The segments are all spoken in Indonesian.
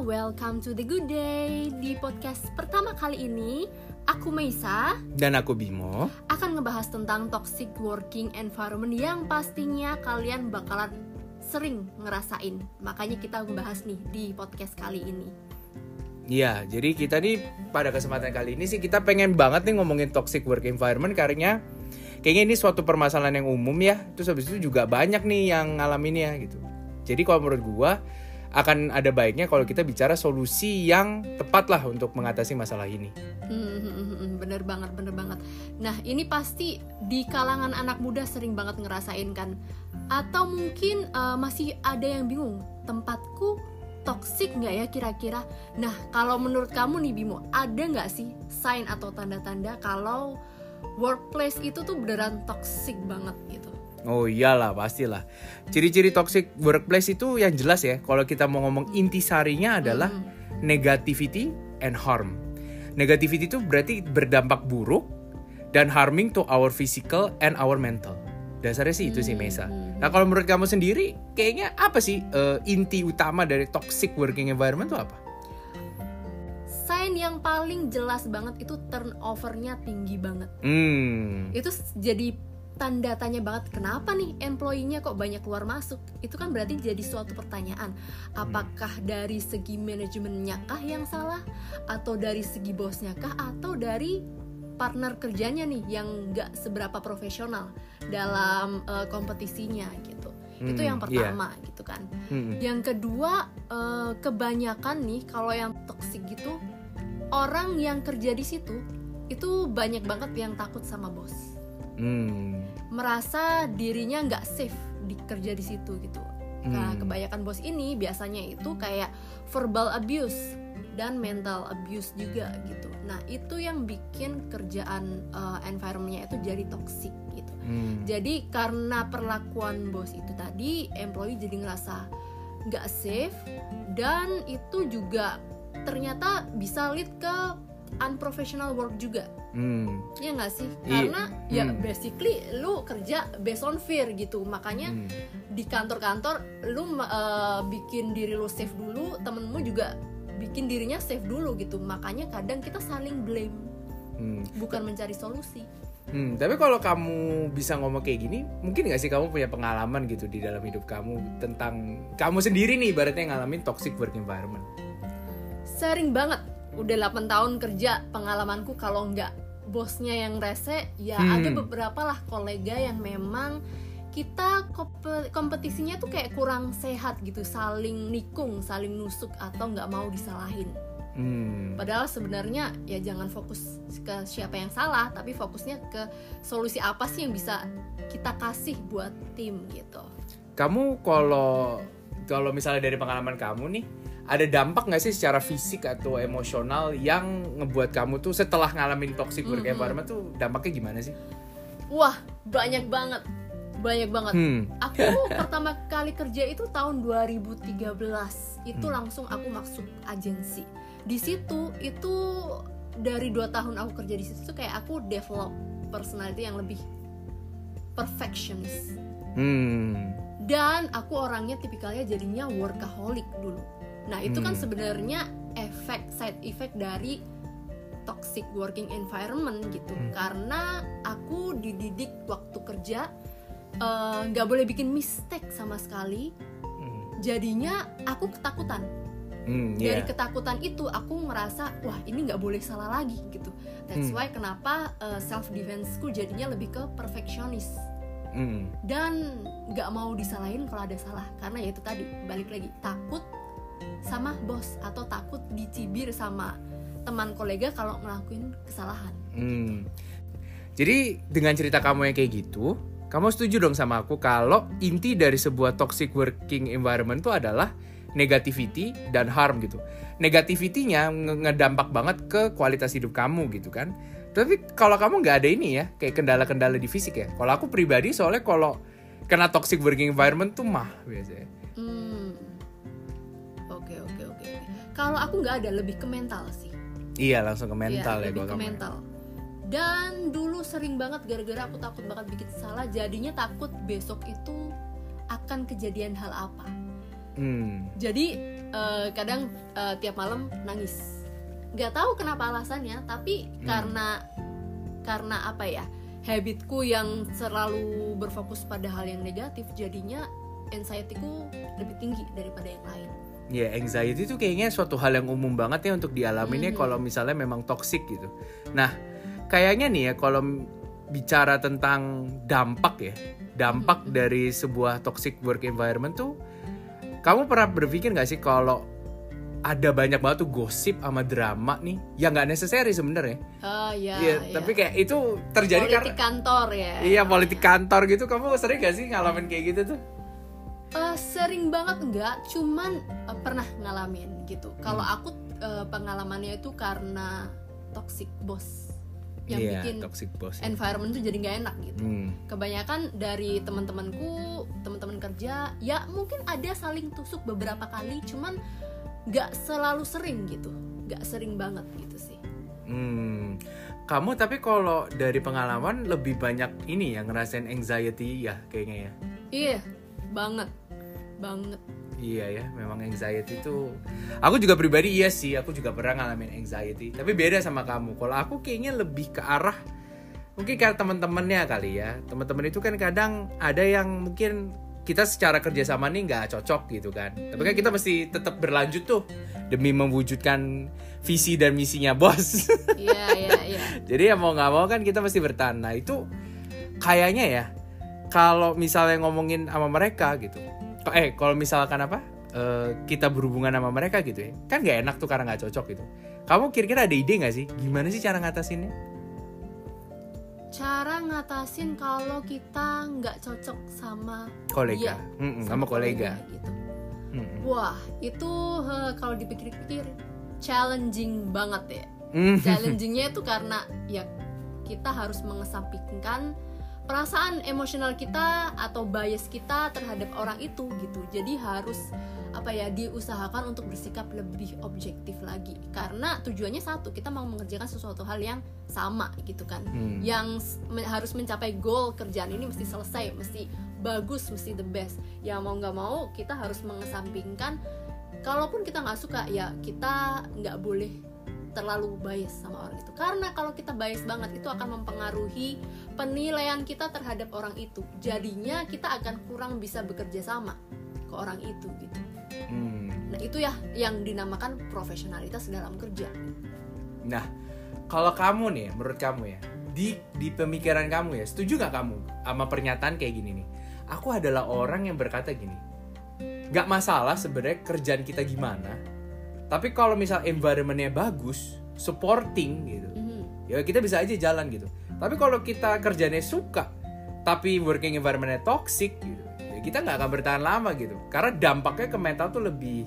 welcome to the good day Di podcast pertama kali ini, aku Meisa Dan aku Bimo akan ngebahas tentang toxic working environment yang pastinya kalian bakalan sering ngerasain Makanya kita ngebahas nih di podcast kali ini Iya, jadi kita nih pada kesempatan kali ini sih kita pengen banget nih ngomongin toxic work environment karena kayaknya ini suatu permasalahan yang umum ya. Terus habis itu juga banyak nih yang ngalaminnya gitu. Jadi kalau menurut gua akan ada baiknya kalau kita bicara solusi yang tepat lah untuk mengatasi masalah ini. Hmm, bener banget, bener banget. Nah, ini pasti di kalangan anak muda sering banget ngerasain kan. Atau mungkin uh, masih ada yang bingung, tempatku toxic nggak ya kira-kira? Nah, kalau menurut kamu nih Bimo, ada nggak sih sign atau tanda-tanda kalau workplace itu tuh beneran toxic banget gitu? Oh iyalah pastilah. Ciri-ciri toxic workplace itu yang jelas ya. Kalau kita mau ngomong intisarinya adalah Hmm. negativity and harm. Negativity itu berarti berdampak buruk dan harming to our physical and our mental. Dasarnya sih itu sih Mesa. Nah kalau menurut kamu sendiri, kayaknya apa sih eh, inti utama dari toxic working environment itu apa? Sign yang paling jelas banget itu turnovernya tinggi banget. Hmm. Itu jadi tanda tanya banget kenapa nih employee-nya kok banyak keluar masuk? Itu kan berarti jadi suatu pertanyaan. Apakah dari segi manajemennya kah yang salah? Atau dari segi bosnya kah? Atau dari partner kerjanya nih yang nggak seberapa profesional dalam eh, kompetisinya gitu. Itu Hmm, yang pertama gitu kan. Hmm. yang kedua eh, kebanyakan nih kalau yang toksik gitu orang yang kerja di situ itu banyak banget yang takut sama bos. Hmm. Merasa dirinya nggak safe di kerja di situ gitu. Nah, Hmm. kebanyakan bos ini biasanya itu kayak verbal abuse dan mental abuse juga gitu. Nah, itu yang bikin kerjaan uh, environment-nya itu jadi toxic gitu. Hmm. Jadi karena perlakuan bos itu tadi, employee jadi ngerasa nggak safe dan itu juga ternyata bisa lead ke unprofessional work juga. Hmm. Ya nggak sih? Iya. Karena ya Hmm. basically lu kerja based on fear gitu. Makanya Hmm. di kantor-kantor lu uh, bikin diri lu safe dulu, temenmu juga bikin dirinya safe dulu gitu. Makanya kadang kita saling blame, Hmm. bukan mencari solusi. Hmm, tapi kalau kamu bisa ngomong kayak gini, mungkin gak sih kamu punya pengalaman gitu di dalam hidup kamu tentang kamu sendiri nih ibaratnya ngalamin toxic work environment. Sering banget. Udah 8 tahun kerja, pengalamanku kalau nggak bosnya yang rese, ya Hmm. ada beberapa lah kolega yang memang kita kompe- kompetisinya tuh kayak kurang sehat gitu, saling nikung, saling nusuk atau nggak mau disalahin. Hmm. Padahal sebenarnya ya jangan fokus ke siapa yang salah, tapi fokusnya ke solusi apa sih yang bisa kita kasih buat tim gitu. Kamu kalau kalau misalnya dari pengalaman kamu nih, ada dampak nggak sih secara fisik atau emosional yang ngebuat kamu tuh setelah ngalamin toxic work Mhm. environment tuh dampaknya gimana sih? Wah, banyak banget. Banyak banget. Hmm. Aku pertama kali kerja itu tahun 2013. Itu Hmm. langsung aku masuk agensi. Di situ itu dari dua tahun aku kerja di situ tuh kayak aku develop personality yang lebih perfectionist. Hmm. Dan aku orangnya tipikalnya jadinya workaholic dulu. Nah, itu kan Hmm. sebenarnya efek side effect dari toxic working environment gitu. Hmm. Karena aku dididik waktu kerja eh, nggak boleh bikin mistake sama sekali. Hmm. Jadinya aku ketakutan. Hmm, Dari iya. ketakutan itu aku ngerasa wah ini nggak boleh salah lagi gitu. That's Hmm. why kenapa self defenseku jadinya lebih ke perfectionist Hmm. dan nggak mau disalahin kalau ada salah karena ya itu tadi balik lagi takut sama bos atau takut dicibir sama teman kolega kalau ngelakuin kesalahan Hmm. Jadi dengan cerita kamu yang kayak gitu, kamu setuju dong sama aku kalau inti dari sebuah toxic working environment itu adalah negativity dan harm gitu. Negativity-nya nge- ngedampak banget ke kualitas hidup kamu gitu kan. Tapi kalau kamu nggak ada ini ya, kayak kendala-kendala di fisik ya. Kalau aku pribadi soalnya kalau kena toxic working environment tuh mah biasanya. hmm kalau aku nggak ada lebih ke mental sih. Iya langsung ke mental Iya, ya lebih ke mental. Dan dulu sering banget gara-gara aku takut banget bikin salah jadinya takut besok itu akan kejadian hal apa. Hmm. jadi eh, kadang eh, tiap malam nangis. Nggak tahu kenapa alasannya tapi Hmm. karena karena apa ya habitku yang selalu berfokus pada hal yang negatif jadinya anxietyku lebih tinggi daripada yang lain Ya, anxiety itu kayaknya suatu hal yang umum banget ya untuk dialaminya Mhm. kalau misalnya memang toxic gitu. Nah, kayaknya nih ya kalau bicara tentang dampak ya, dampak Mhm. dari sebuah toxic work environment tuh, kamu pernah berpikir nggak sih kalau ada banyak banget tuh gosip sama drama nih, yang nggak necessary sebenarnya. oh ya, Iya, tapi kayak itu terjadi politik karena kantor ya iya politik kantor gitu. Kamu sering gak sih ngalamin kayak gitu tuh? Eh, sering banget enggak cuman eh, pernah ngalamin gitu kalau Hmm. aku eh, pengalamannya itu karena toxic boss yang Iya, bikin toxic boss. ya. environment tuh jadi nggak enak gitu Hmm. kebanyakan dari teman-temanku teman-teman kerja ya mungkin ada saling tusuk beberapa kali cuman nggak selalu sering gitu nggak sering banget gitu sih Hmm. Kamu tapi kalau dari pengalaman lebih banyak ini ya ngerasain anxiety ya kayaknya ya. iya banget banget Iya ya, memang anxiety itu. Aku juga pribadi iya sih, aku juga pernah ngalamin anxiety. Tapi beda sama kamu. Kalau aku kayaknya lebih ke arah mungkin kayak teman-temannya kali ya. Teman-teman itu kan kadang ada yang mungkin kita secara kerjasama nih nggak cocok gitu kan. Tapi kan kita mesti tetap berlanjut tuh demi mewujudkan visi dan misinya bos. iya iya iya Jadi ya mau nggak mau kan kita mesti bertahan. Nah itu kayaknya ya kalau misalnya ngomongin sama mereka gitu. Eh kalau misalkan apa eh, kita berhubungan sama mereka gitu ya, kan nggak enak tuh karena nggak cocok gitu. Kamu kira-kira ada ide nggak sih? Gimana sih cara ngatasinnya? cara ngatasin kalau kita nggak cocok sama Kolega, Iya, Mm-mm, sama kolega. gitu Mm-mm. wah itu kalau dipikir-pikir challenging banget ya Mm. challengingnya itu karena ya kita harus mengesampingkan perasaan emosional kita atau bias kita terhadap orang itu gitu. Jadi harus apa ya diusahakan untuk bersikap lebih objektif lagi. Karena tujuannya satu kita mau mengerjakan sesuatu hal yang sama gitu kan. Hmm. yang s- me- harus mencapai goal kerjaan ini mesti selesai mesti bagus mesti the best. Ya mau nggak mau kita harus mengesampingkan. Kalaupun kita nggak suka ya kita nggak boleh terlalu bias sama orang itu karena kalau kita bias banget itu akan mempengaruhi penilaian kita terhadap orang itu jadinya kita akan kurang bisa bekerja sama ke orang itu gitu Hmm. nah itu ya yang dinamakan profesionalitas dalam kerja Nah, kalau kamu nih, menurut kamu ya, di di pemikiran kamu ya, setuju nggak kamu sama pernyataan kayak gini nih? Aku adalah orang yang berkata gini, nggak masalah sebenarnya kerjaan kita gimana, tapi kalau misal environmentnya bagus, supporting gitu, Mhm. ya kita bisa aja jalan gitu. Tapi kalau kita kerjanya suka, tapi working environmentnya toxic gitu, ya kita nggak akan bertahan lama gitu. Karena dampaknya ke mental tuh lebih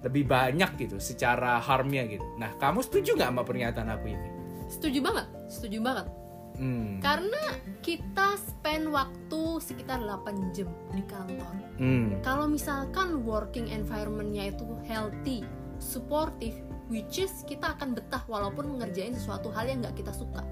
lebih banyak gitu secara harmnya gitu. Nah, kamu setuju nggak sama pernyataan aku ini? setuju banget setuju banget Hmm. karena kita spend waktu sekitar 8 jam di kantor Hmm. kalau misalkan working environmentnya itu healthy, supportive, which is kita akan betah walaupun mengerjain sesuatu hal yang nggak kita suka.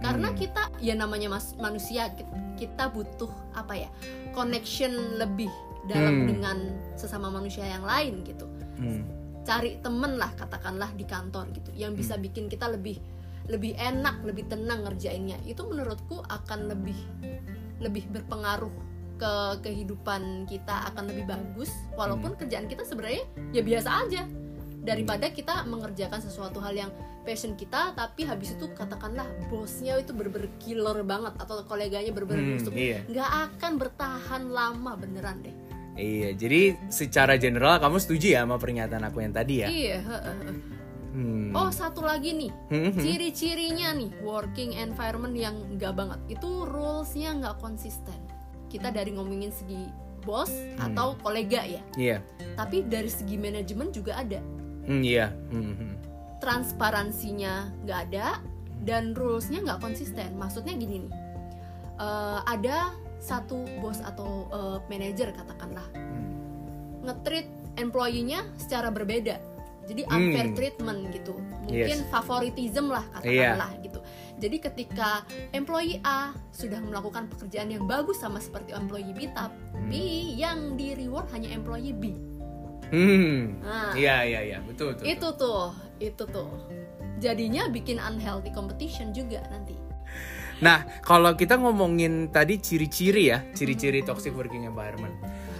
Karena Hmm. kita ya namanya mas- manusia ki- kita butuh apa ya connection lebih dalam Hmm. dengan sesama manusia yang lain gitu. Hmm. Cari temen lah katakanlah di kantor gitu yang bisa bikin kita lebih lebih enak, lebih tenang ngerjainnya. Itu menurutku akan lebih lebih berpengaruh ke kehidupan kita akan lebih bagus walaupun kerjaan kita sebenarnya ya biasa aja daripada kita mengerjakan sesuatu hal yang passion kita tapi habis itu katakanlah bosnya itu berber killer banget atau koleganya berber Hmm, busuk iya. nggak akan bertahan lama beneran deh Iya, jadi secara general kamu setuju ya sama pernyataan aku yang tadi ya? iya. Hmm. oh satu lagi nih Hmm, hmm. ciri-cirinya nih working environment yang nggak banget itu rulesnya nggak konsisten kita dari ngomongin segi bos Hmm. atau kolega ya Iya. tapi dari segi manajemen juga ada Hmm, iya. Hmm, hmm. transparansinya nggak ada dan rulesnya nggak konsisten maksudnya gini nih eh, ada satu bos atau eh, manajer katakanlah Hmm. nge-treat employee-nya secara berbeda jadi Hmm. unfair treatment gitu mungkin Yes. favoritism lah katakanlah gitu jadi ketika employee A sudah melakukan pekerjaan yang bagus sama seperti employee B tapi Hmm. yang di reward hanya employee B Hmm. Nah. Iya iya iya, betul betul. itu tuh itu tuh jadinya bikin unhealthy competition juga nanti Nah, kalau kita ngomongin tadi ciri-ciri ya, ciri-ciri toxic working environment.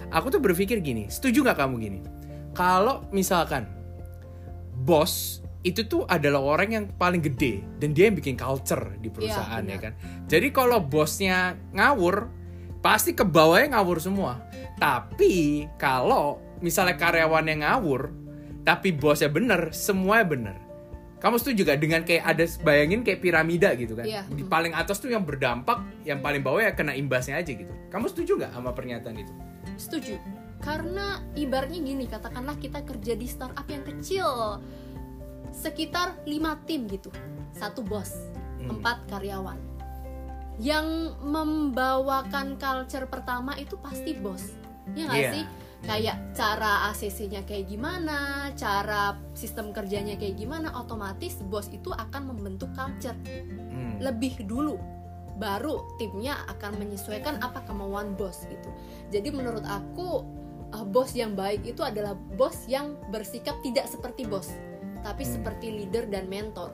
Aku tuh berpikir gini, setuju nggak kamu gini? Kalau misalkan bos itu tuh adalah orang yang paling gede dan dia yang bikin culture di perusahaan Iya, ya benar. kan. Jadi kalau bosnya ngawur, pasti ke bawahnya ngawur semua. Tapi kalau misalnya karyawan yang ngawur, tapi bosnya bener, semuanya bener. Kamu setuju gak dengan kayak ada bayangin kayak piramida gitu kan? Iya. Di paling atas tuh yang berdampak, yang paling bawah ya kena imbasnya aja gitu. Kamu setuju gak sama pernyataan itu? setuju karena ibaratnya gini katakanlah kita kerja di startup yang kecil sekitar 5 tim gitu satu bos Hmm. empat karyawan yang membawakan culture pertama itu pasti bos ya nggak Iya. sih kayak cara ACC-nya kayak gimana cara sistem kerjanya kayak gimana otomatis bos itu akan membentuk culture Hmm. lebih dulu baru timnya akan menyesuaikan apa kemauan bos gitu jadi menurut aku uh, bos yang baik itu adalah bos yang bersikap tidak seperti bos tapi Hmm. seperti leader dan mentor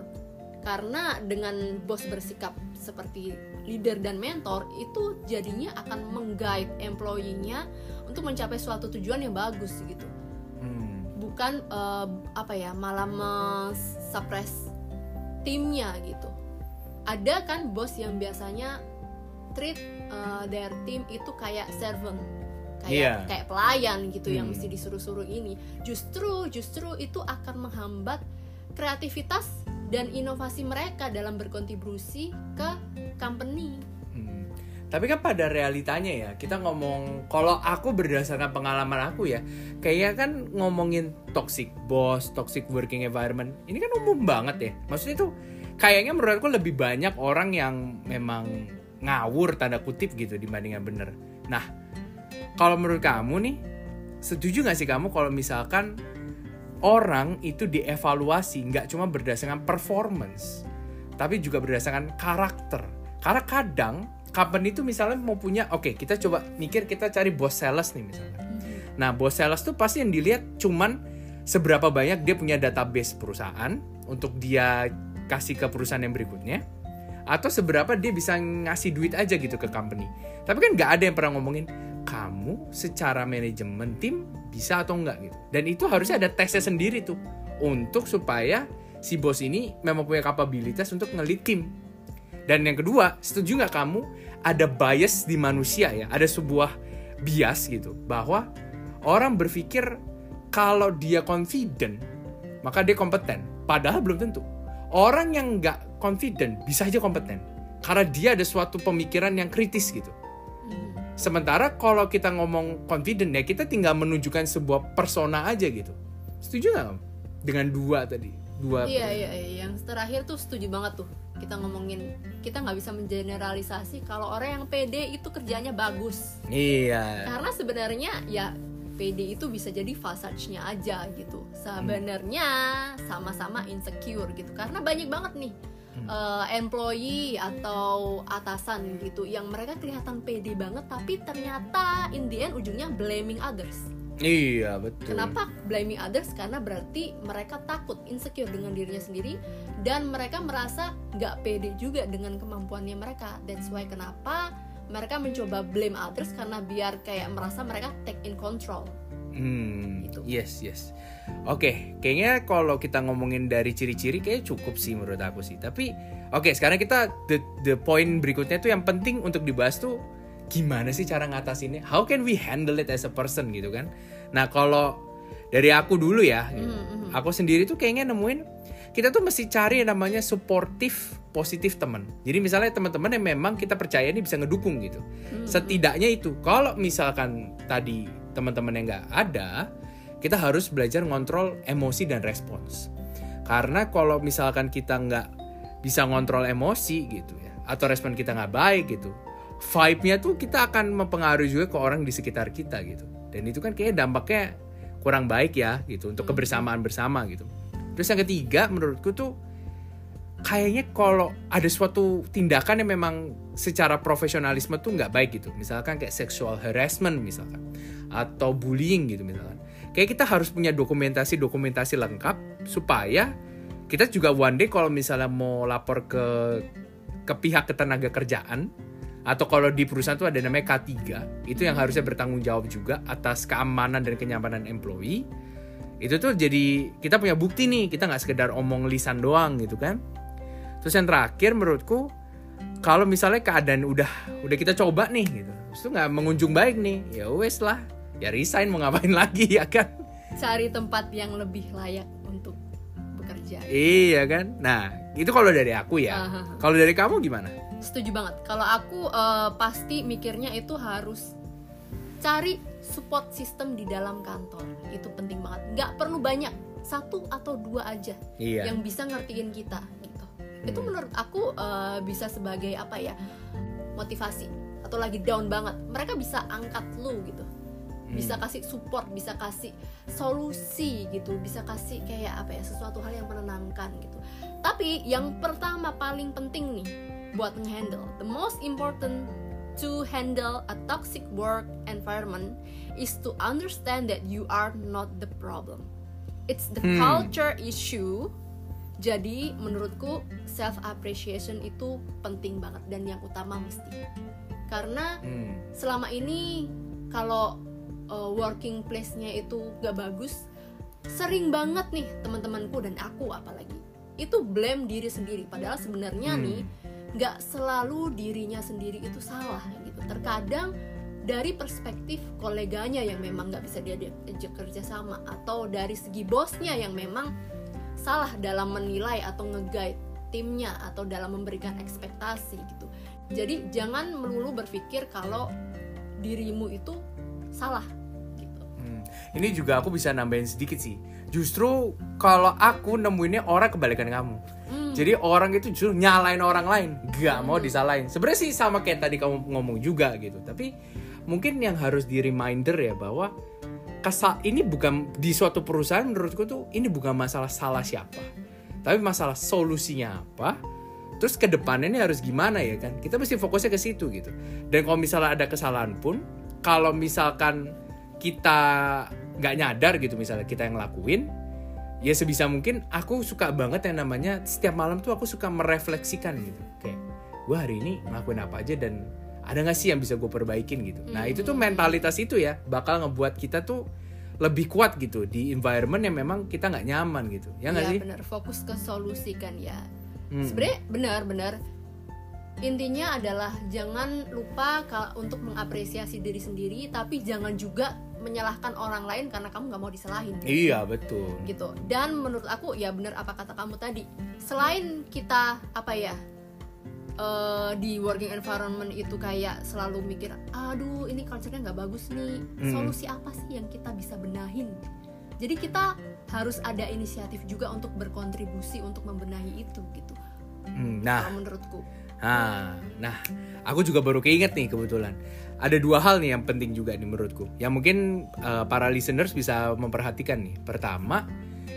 karena dengan bos bersikap seperti leader dan mentor itu jadinya akan mengguide employee-nya untuk mencapai suatu tujuan yang bagus gitu Hmm. bukan eh, apa ya malah suppress timnya gitu ada kan bos yang biasanya treat eh, their team itu kayak servant kayak kayak pelayan gitu yang Hmm. mesti disuruh-suruh ini justru justru itu akan menghambat kreativitas dan inovasi mereka dalam berkontribusi ke company Hmm. Tapi kan pada realitanya ya, kita ngomong kalau aku berdasarkan pengalaman aku ya, kayaknya kan ngomongin toxic boss, toxic working environment, ini kan umum banget ya. Maksudnya tuh kayaknya menurut aku lebih banyak orang yang memang ngawur tanda kutip gitu dibandingkan bener. Nah, kalau menurut kamu nih, setuju gak sih kamu kalau misalkan orang itu dievaluasi nggak cuma berdasarkan performance, tapi juga berdasarkan karakter. Karena kadang company itu misalnya mau punya, oke kita coba mikir kita cari bos sales nih misalnya. Nah bos sales tuh pasti yang dilihat cuman seberapa banyak dia punya database perusahaan untuk dia kasih ke perusahaan yang berikutnya, atau seberapa dia bisa ngasih duit aja gitu ke company. Tapi kan nggak ada yang pernah ngomongin kamu secara manajemen tim bisa atau enggak gitu. Dan itu harusnya ada tesnya sendiri tuh untuk supaya si bos ini memang punya kapabilitas untuk ngelit tim. Dan yang kedua, setuju nggak kamu ada bias di manusia ya, ada sebuah bias gitu bahwa orang berpikir kalau dia confident maka dia kompeten. Padahal belum tentu. Orang yang nggak confident bisa aja kompeten karena dia ada suatu pemikiran yang kritis gitu. Sementara kalau kita ngomong confident ya kita tinggal menunjukkan sebuah persona aja gitu. Setuju nggak? Dengan dua tadi, dua. Iya iya iya yang terakhir tuh setuju banget tuh kita ngomongin kita nggak bisa mengeneralisasi kalau orang yang pede itu kerjanya bagus Iya. karena sebenarnya ya pede itu bisa jadi fasage-nya aja gitu sebenarnya sama-sama insecure gitu karena banyak banget nih eh, employee atau atasan gitu yang mereka kelihatan pede banget tapi ternyata in the end ujungnya blaming others Iya betul. Kenapa blaming others? Karena berarti mereka takut, insecure dengan dirinya sendiri dan mereka merasa nggak pede juga dengan kemampuannya mereka. That's why kenapa mereka mencoba blame others karena biar kayak merasa mereka take in control. Hmm, Gitu. yes yes. Oke, kayaknya kalau kita ngomongin dari ciri-ciri kayak cukup sih menurut aku sih. Tapi oke, sekarang kita the the point berikutnya tuh yang penting untuk dibahas tuh gimana sih cara ngatasinnya? How can we handle it as a person gitu kan? Nah, kalau dari aku dulu ya, gitu. Hmm, hmm. aku sendiri tuh kayaknya nemuin kita tuh mesti cari yang namanya supportive positif teman. Jadi misalnya teman-teman yang memang kita percaya ini bisa ngedukung gitu. Hmm, Setidaknya itu. Kalau misalkan tadi teman-teman yang nggak ada, kita harus belajar ngontrol emosi dan respons. Karena kalau misalkan kita nggak bisa ngontrol emosi gitu ya, atau respon kita nggak baik gitu, vibe-nya tuh kita akan mempengaruhi juga ke orang di sekitar kita gitu. Dan itu kan kayaknya dampaknya kurang baik ya gitu untuk kebersamaan bersama gitu. Terus yang ketiga menurutku tuh kayaknya kalau ada suatu tindakan yang memang secara profesionalisme tuh nggak baik gitu misalkan kayak sexual harassment misalkan atau bullying gitu misalkan. Kayak kita harus punya dokumentasi-dokumentasi lengkap supaya kita juga one day kalau misalnya mau lapor ke ke pihak ketenaga kerjaan atau kalau di perusahaan itu ada namanya K3 itu yang harusnya bertanggung jawab juga atas keamanan dan kenyamanan employee. Itu tuh jadi kita punya bukti nih kita nggak sekedar omong lisan doang gitu kan. Terus yang terakhir menurutku kalau misalnya keadaan udah udah kita coba nih gitu terus itu nggak mengunjung baik nih ya wes lah ya resign mau ngapain lagi ya kan? Cari tempat yang lebih layak untuk bekerja. Iya kan? Nah itu kalau dari aku ya. Kalau dari kamu gimana? Setuju banget. Kalau aku eh, pasti mikirnya itu harus cari support system di dalam kantor. Itu penting banget. Nggak perlu banyak. Satu atau dua aja iya. yang bisa ngertiin kita gitu. Itu Hmm. menurut aku eh, bisa sebagai apa ya motivasi atau lagi down banget. Mereka bisa angkat lu gitu. Bisa kasih support bisa kasih solusi gitu. Bisa kasih kayak apa ya sesuatu hal yang menenangkan gitu. Tapi yang pertama paling penting nih buat ngehandle the most important to handle a toxic work environment is to understand that you are not the problem. It's the Hmm. culture issue. Jadi menurutku self appreciation itu penting banget dan yang utama mesti. Karena Hmm. selama ini kalau uh, working place-nya itu gak bagus sering banget nih teman-temanku dan aku apalagi itu blame diri sendiri padahal sebenarnya Hmm. nih nggak selalu dirinya sendiri itu salah gitu terkadang dari perspektif koleganya yang memang nggak bisa diajak kerja sama atau dari segi bosnya yang memang salah dalam menilai atau nge-guide timnya atau dalam memberikan ekspektasi gitu jadi jangan melulu berpikir kalau dirimu itu salah. Ini juga aku bisa nambahin sedikit sih. Justru kalau aku nemuinnya orang kebalikan kamu. Hmm. Jadi orang itu justru nyalain orang lain, gak mau disalahin. Sebenarnya sih sama kayak tadi kamu ngomong juga gitu. Tapi mungkin yang harus di reminder ya bahwa kesal ini bukan di suatu perusahaan menurutku tuh ini bukan masalah salah siapa, tapi masalah solusinya apa. Terus ke depannya ini harus gimana ya kan? Kita mesti fokusnya ke situ gitu. Dan kalau misalnya ada kesalahan pun, kalau misalkan kita nggak nyadar gitu misalnya kita yang ngelakuin, ya sebisa mungkin aku suka banget yang namanya setiap malam tuh aku suka merefleksikan gitu. Kayak gue hari ini ngelakuin apa aja dan ada nggak sih yang bisa gue perbaikin? gitu. Nah itu tuh mentalitas itu ya bakal ngebuat kita tuh lebih kuat gitu di environment yang memang kita nggak nyaman gitu. Ya nggak Iya, sih? benar fokus ke solusi kan ya. Hmm. sebenarnya benar-benar intinya adalah jangan lupa untuk mengapresiasi diri sendiri tapi jangan juga menyalahkan orang lain karena kamu nggak mau disalahin. Iya betul. Gitu. Dan menurut aku ya benar apa kata kamu tadi. Selain kita apa ya eh, di working environment itu kayak selalu mikir aduh ini culture-nya nggak bagus nih. Hmm. solusi apa sih yang kita bisa benahin? Jadi kita harus ada inisiatif juga untuk berkontribusi untuk membenahi itu gitu. Hmm, nah kalau menurutku Nah, nah, aku juga baru keinget nih kebetulan. Ada dua hal nih yang penting juga nih menurutku. Yang mungkin uh, para listeners bisa memperhatikan nih. Pertama,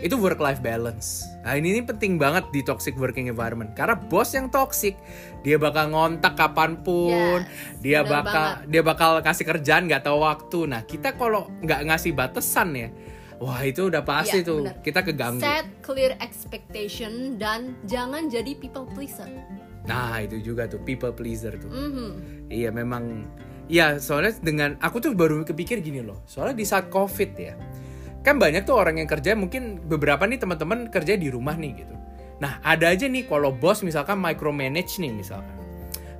itu work life balance. Nah, ini, ini penting banget di toxic working environment. Karena bos yang toxic, dia bakal ngontak kapan pun, Yes, dia bakal dia bakal kasih kerjaan nggak tahu waktu. Nah, kita kalau nggak ngasih batasan ya, wah itu udah pasti Iya, tuh benar. kita keganggu. set clear expectation dan jangan jadi people pleaser Nah, itu juga tuh people pleaser tuh. Mhm. Iya memang Iya soalnya dengan aku tuh baru kepikir gini loh Soalnya di saat covid ya Kan banyak tuh orang yang kerja mungkin beberapa nih teman-teman kerja di rumah nih gitu Nah ada aja nih kalau bos misalkan micromanage nih misalkan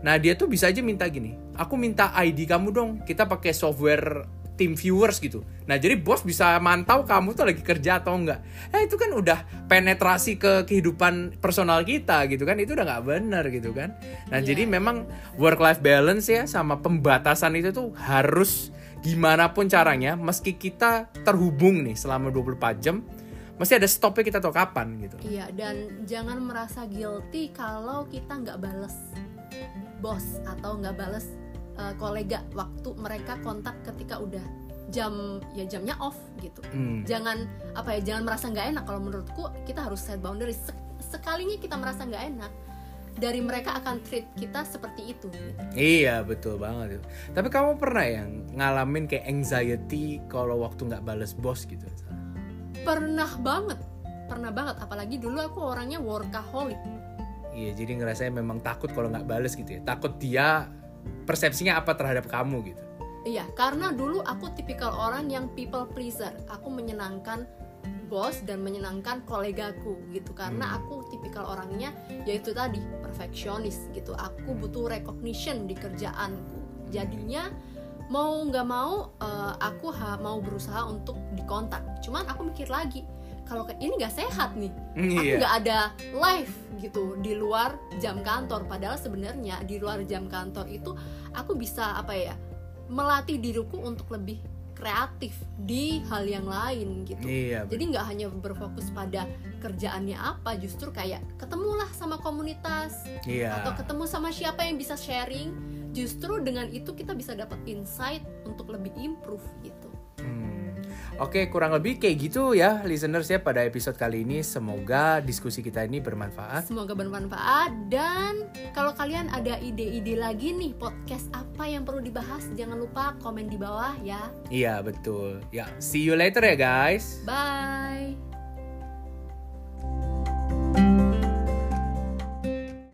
Nah dia tuh bisa aja minta gini Aku minta ID kamu dong Kita pakai software team viewers gitu Nah jadi bos bisa mantau kamu tuh lagi kerja atau enggak Nah itu kan udah penetrasi ke kehidupan personal kita gitu kan Itu udah nggak bener gitu kan Nah Iya. jadi memang work life balance ya sama pembatasan itu tuh harus gimana pun caranya meski kita terhubung nih selama 24 jam mesti ada stopnya kita tahu kapan gitu. Iya, dan jangan merasa guilty kalau kita nggak bales bos atau nggak bales uh, kolega waktu mereka kontak ketika udah jam ya jamnya off gitu. Hmm. Jangan apa ya, jangan merasa nggak enak kalau menurutku kita harus set boundaries. Sek- sekalinya kita merasa nggak enak, dari mereka akan treat kita seperti itu gitu. Iya betul banget tuh. Tapi kamu pernah yang ngalamin kayak anxiety kalau waktu nggak bales bos gitu? pernah banget pernah banget apalagi dulu aku orangnya workaholic Iya jadi ngerasanya memang takut kalau nggak bales gitu ya. Takut dia persepsinya apa terhadap kamu gitu. iya karena dulu aku tipikal orang yang people pleaser. Aku menyenangkan bos dan menyenangkan kolegaku gitu. Karena Hmm. aku tipikal orangnya yaitu tadi perfeksionis gitu. Aku butuh recognition di kerjaanku. Jadinya mau nggak mau eh, aku ha- mau berusaha untuk dikontak. Cuman aku mikir lagi kalau ini nggak sehat nih aku Iya. nggak ada live gitu di luar jam kantor padahal sebenarnya di luar jam kantor itu aku bisa apa ya melatih diriku untuk lebih kreatif di hal yang lain gitu Iya. jadi nggak hanya berfokus pada kerjaannya apa justru kayak ketemulah sama komunitas Iya. atau ketemu sama siapa yang bisa sharing justru dengan itu kita bisa dapat insight untuk lebih improve gitu Hmm. Oke, kurang lebih kayak gitu ya listeners ya pada episode kali ini. Semoga diskusi kita ini bermanfaat. Semoga bermanfaat dan kalau kalian ada ide-ide lagi nih podcast apa yang perlu dibahas jangan lupa komen di bawah ya. Iya, betul. Ya, see you later ya guys. Bye.